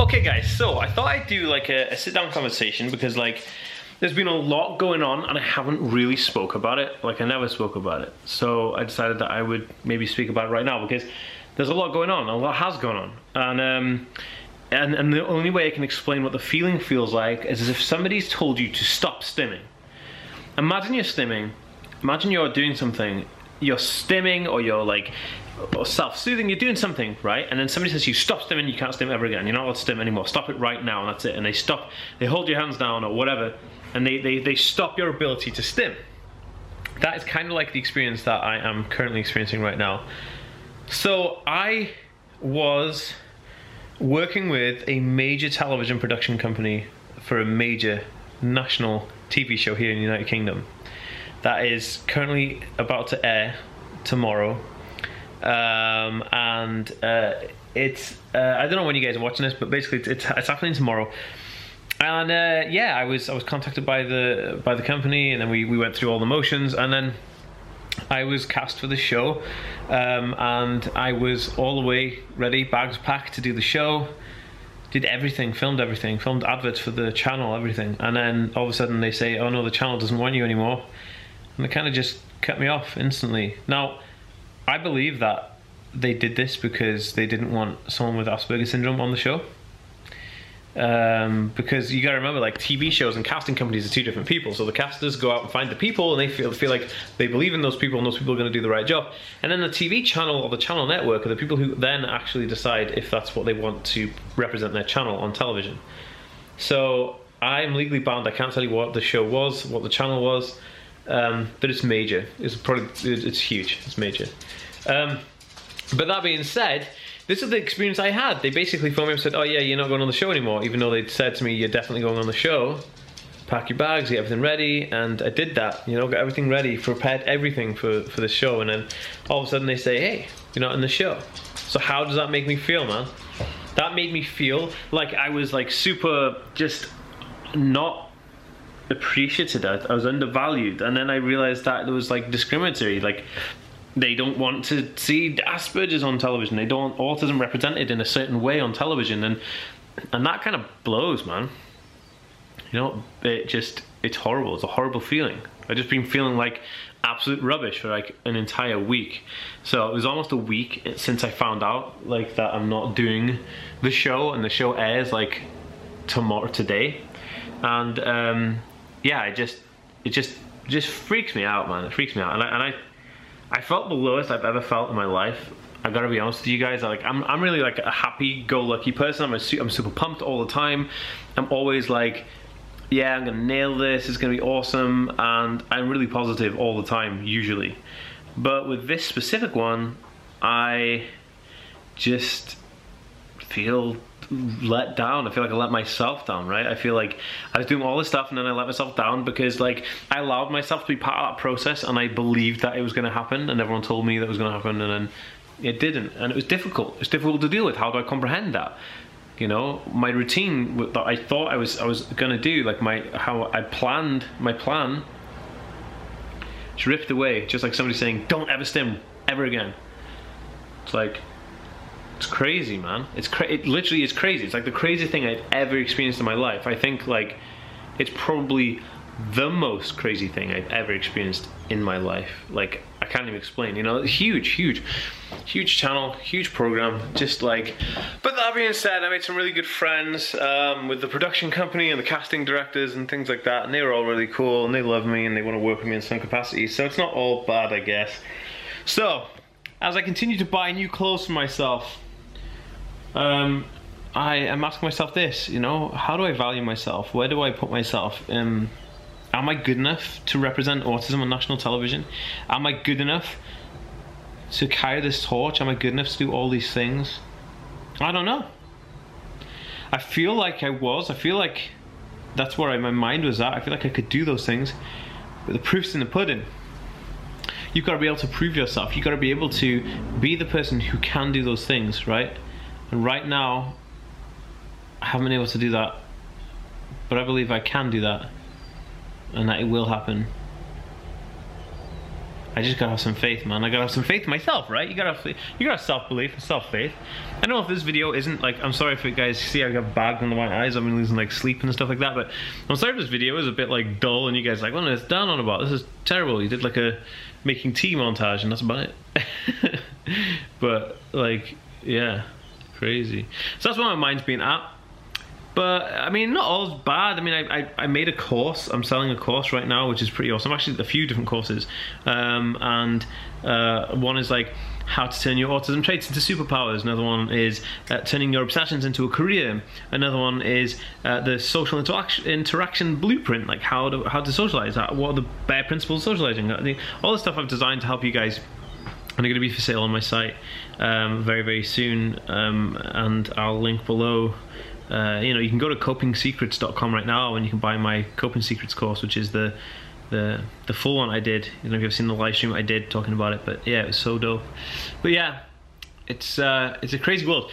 Okay, guys, so I thought I'd do like a, a sit down conversation because, like, there's been a lot going on and I haven't really spoke about it. Like, I never spoke about it. So I decided that I would maybe speak about it right now because there's a lot going on, a lot has gone on. And, um, and, and the only way I can explain what the feeling feels like is as if somebody's told you to stop stimming. Imagine you're stimming, imagine you're doing something, you're stimming or you're like or self-soothing, you're doing something, right? And then somebody says you, stop stimming, you can't stim ever again. You're not allowed to stim anymore. Stop it right now, and that's it. And they stop, they hold your hands down or whatever, and they, they, they stop your ability to stim. That is kind of like the experience that I am currently experiencing right now. So I was working with a major television production company for a major national TV show here in the United Kingdom that is currently about to air tomorrow um, and uh, it's uh, I don't know when you guys are watching this, but basically it's, it's happening tomorrow. And uh, yeah, I was I was contacted by the by the company, and then we, we went through all the motions, and then I was cast for the show, um, and I was all the way ready, bags packed to do the show. Did everything, filmed everything, filmed adverts for the channel, everything, and then all of a sudden they say, "Oh no, the channel doesn't want you anymore," and they kind of just cut me off instantly. Now I believe that they did this because they didn't want someone with Asperger's syndrome on the show. Um, because you got to remember, like TV shows and casting companies are two different people. So the casters go out and find the people, and they feel feel like they believe in those people, and those people are going to do the right job. And then the TV channel or the channel network are the people who then actually decide if that's what they want to represent their channel on television. So I'm legally bound. I can't tell you what the show was, what the channel was, um, but it's major. It's probably it's huge. It's major. Um, but that being said, this is the experience I had. They basically phoned me and said, "Oh yeah, you're not going on the show anymore," even though they'd said to me, "You're definitely going on the show." Pack your bags, get everything ready, and I did that. You know, got everything ready, prepared everything for for the show, and then all of a sudden they say, "Hey, you're not in the show." So how does that make me feel, man? That made me feel like I was like super just not appreciated. That I was undervalued, and then I realized that it was like discriminatory. Like they don't want to see Asperger's on television. They don't want autism represented in a certain way on television, and and that kind of blows, man. You know, it just it's horrible. It's a horrible feeling. I've just been feeling like absolute rubbish for like an entire week. So it was almost a week since I found out like that I'm not doing the show, and the show airs like tomorrow today, and um, yeah, it just it just just freaks me out, man. It freaks me out, and I, and I I felt the lowest I've ever felt in my life. I gotta be honest with you guys. Like, I'm, I'm really like a happy-go-lucky person. I'm, a, I'm super pumped all the time. I'm always like, yeah, I'm gonna nail this. It's gonna be awesome, and I'm really positive all the time, usually. But with this specific one, I just feel let down. I feel like I let myself down, right? I feel like I was doing all this stuff and then I let myself down because like I allowed myself to be part of that process and I believed that it was going to happen and everyone told me that it was going to happen and then it didn't and it was difficult. It's difficult to deal with. How do I comprehend that? You know, my routine that I thought I was I was going to do, like my how I planned my plan, it's ripped away. Just like somebody saying, "Don't ever stim ever again." It's like it's crazy, man. It's cra- it literally is crazy. It's like the craziest thing I've ever experienced in my life. I think like it's probably the most crazy thing I've ever experienced in my life. Like I can't even explain. You know, huge, huge, huge channel, huge program. Just like, but that being said, I made some really good friends um, with the production company and the casting directors and things like that, and they were all really cool and they love me and they want to work with me in some capacity. So it's not all bad, I guess. So as I continue to buy new clothes for myself um, I am asking myself this, you know, how do I value myself? Where do I put myself? Um, am I good enough to represent autism on national television? Am I good enough to carry this torch? Am I good enough to do all these things? I don't know. I feel like I was. I feel like that's where I, my mind was at. I feel like I could do those things, but the proof's in the pudding. You've got to be able to prove yourself. You've got to be able to be the person who can do those things, right? And right now, I haven't been able to do that, but I believe I can do that, and that it will happen. I just gotta have some faith, man. I gotta have some faith myself, right? You gotta have, you gotta have self belief and self faith. I don't know if this video isn't like I'm sorry if you guys see I got bags the white eyes. I've been losing like sleep and stuff like that. But I'm sorry if this video is a bit like dull and you guys like, what is down on about? This is terrible. You did like a making tea montage and that's about it. but like, yeah, crazy. So that's where my mind's been at. But I mean, not all bad. I mean, I, I, I, made a course. I'm selling a course right now, which is pretty awesome. Actually, a few different courses, um, and uh, one is like how to turn your autism traits into superpowers. Another one is uh, turning your obsessions into a career. Another one is uh, the social interaction, interaction blueprint, like how to how to socialize. What are the bare principles of socializing? All the stuff I've designed to help you guys and they're going to be for sale on my site um, very very soon um, and I'll link below uh, you know, you can go to copingsecrets.com right now and you can buy my coping secrets course, which is the the the full one I did. Don't know if you've seen the live stream I did talking about it, but yeah, it was so dope. But yeah, it's uh, it's a crazy world.